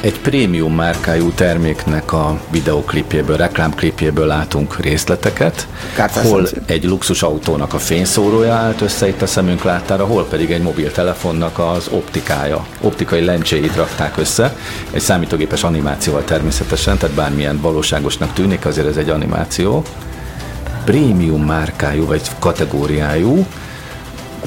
Egy prémium márkájú terméknek a videoklipjéből, reklámklipjéből látunk részleteket, Kártyás hol szemszög. egy luxus autónak a fényszórója állt össze itt a szemünk láttára, hol pedig egy mobiltelefonnak az optikája, optikai lencséit rakták össze, egy számítógépes animációval természetesen, tehát bármilyen valóságosnak tűnik, azért ez egy animáció. Prémium márkájú vagy kategóriájú,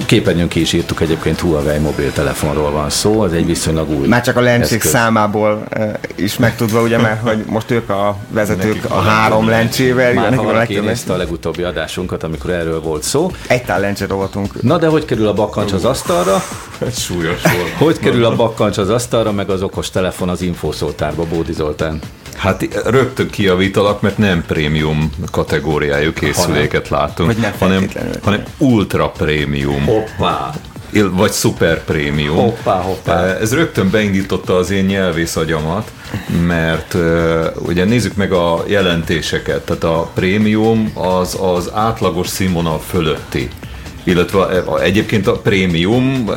képernyőn ki is írtuk egyébként Huawei mobiltelefonról van szó, az egy viszonylag új Már csak a lencsék eszköz. számából uh, is megtudva, ugye, mert hogy most ők a vezetők Nekik a három lencsével, Már ha a valaki nézte a legutóbbi adásunkat, amikor erről volt szó. egy tál lencse rovatunk. Na de hogy kerül a bakkancs az asztalra? Ez súlyos volt. Hogy kerül a bakkancs az asztalra, meg az okos telefon az infószótárba, Bódi Zoltán? Hát rögtön kiavítalak, mert nem prémium kategóriájú készüléket látunk, Vagy nem hanem, hanem ultra prémium, Hoppá! vagy szuper prémium. Hoppá, hoppá. Ez rögtön beindította az én nyelvész agyamat, mert uh, ugye nézzük meg a jelentéseket, tehát a prémium az az átlagos színvonal fölötti illetve egyébként a prémium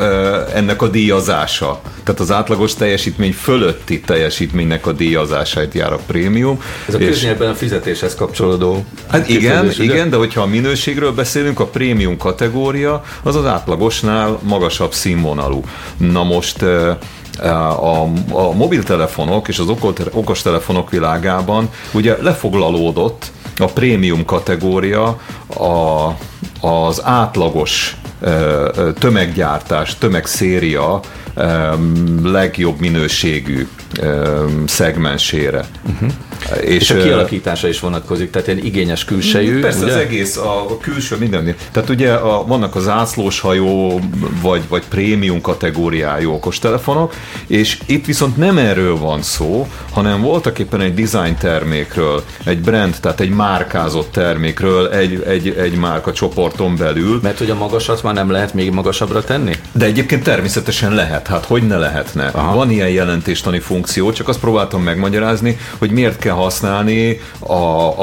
ennek a díjazása. Tehát az átlagos teljesítmény fölötti teljesítménynek a díjazását jár a prémium. Ez a és- köznyelben a fizetéshez kapcsolódó Hát igen, ugye? igen, de hogyha a minőségről beszélünk, a prémium kategória az az átlagosnál magasabb színvonalú. Na most a, a mobiltelefonok és az okostelefonok világában ugye lefoglalódott a prémium kategória a, az átlagos tömeggyártás, tömegszéria legjobb minőségű szegmensére. Uh-huh. És a ö, kialakítása is vonatkozik, tehát ilyen igényes külsejű, Persze ugye? az egész, a, a külső minden. Tehát ugye a, vannak az ászlós hajó, vagy, vagy prémium kategóriájú okostelefonok, és itt viszont nem erről van szó, hanem voltak éppen egy design termékről, egy brand, tehát egy márkázott termékről, egy, egy, egy márka csoporton belül, Mert hogy a magasat már nem lehet még magasabbra tenni? de egyébként természetesen lehet, hát hogy ne lehetne. Aha. Van ilyen jelentéstani funkció, csak azt próbáltam megmagyarázni, hogy miért kell használni a,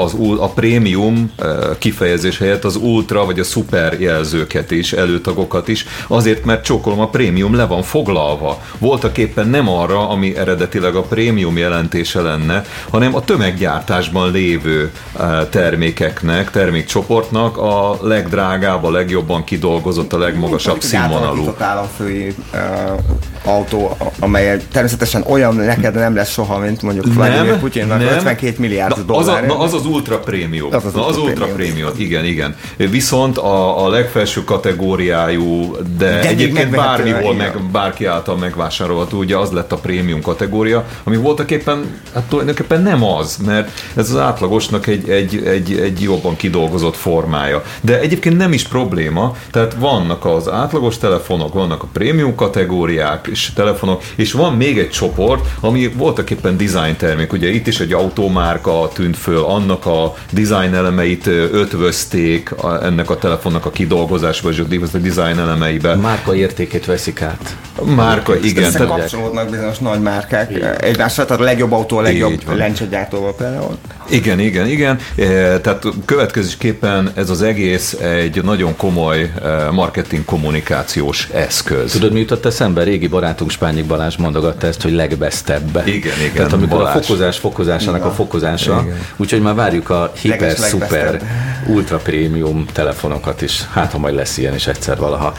az, a prémium kifejezés helyett az ultra vagy a szuper jelzőket is, előtagokat is, azért, mert csókolom a prémium le van foglalva. Voltak éppen nem arra, ami eredetileg a prémium jelentése lenne, hanem a tömeggyártásban lévő termékeknek, termékcsoportnak a legdrágább, a legjobban kidolgozott, a legmagasabb színvonalú. államfői autó, amely természetesen olyan neked nem lesz soha, mint mondjuk Vladimir Putyinnak 52 milliárd na, az, a, dollár. na, az az ultra prémium. Az az na, az ultra prémium. igen, igen. Viszont a, a legfelső kategóriájú, de, de egyébként bármihol, meg bárki által megvásárolható, ugye az lett a prémium kategória, ami voltak éppen, hát tulajdonképpen nem az, mert ez az átlagosnak egy, egy, egy, egy jobban kidolgozott formája. De egyébként nem is probléma, tehát vannak az átlagos telefonok, vannak a prémium kategóriák és telefonok, és van még egy csoport, ami voltak éppen design termék. Ugye itt is egy autómárka tűnt föl, annak a design elemeit ötvözték a, ennek a telefonnak a kidolgozásba, és a design elemeibe. Márka értékét veszik át. Márka, igen. Tehát, Összekapcsolódnak bizonyos nagy márkák egymással, tehát a legjobb autó, a legjobb lencsegyártóval például. Igen, igen, igen. E, Tehát következésképpen ez az egész egy nagyon komoly e, marketing kommunikációs eszköz. Tudod, mi jutott eszembe? Régi barátunk Spányik Balázs mondogatta ezt, hogy legbesztebb. Igen, igen, Tehát amikor Balázs. a fokozás fokozásának a fokozása, úgyhogy már várjuk a hiper, szuper, legbeszebb. ultra prémium telefonokat is. Hát, ha majd lesz ilyen is egyszer valaha.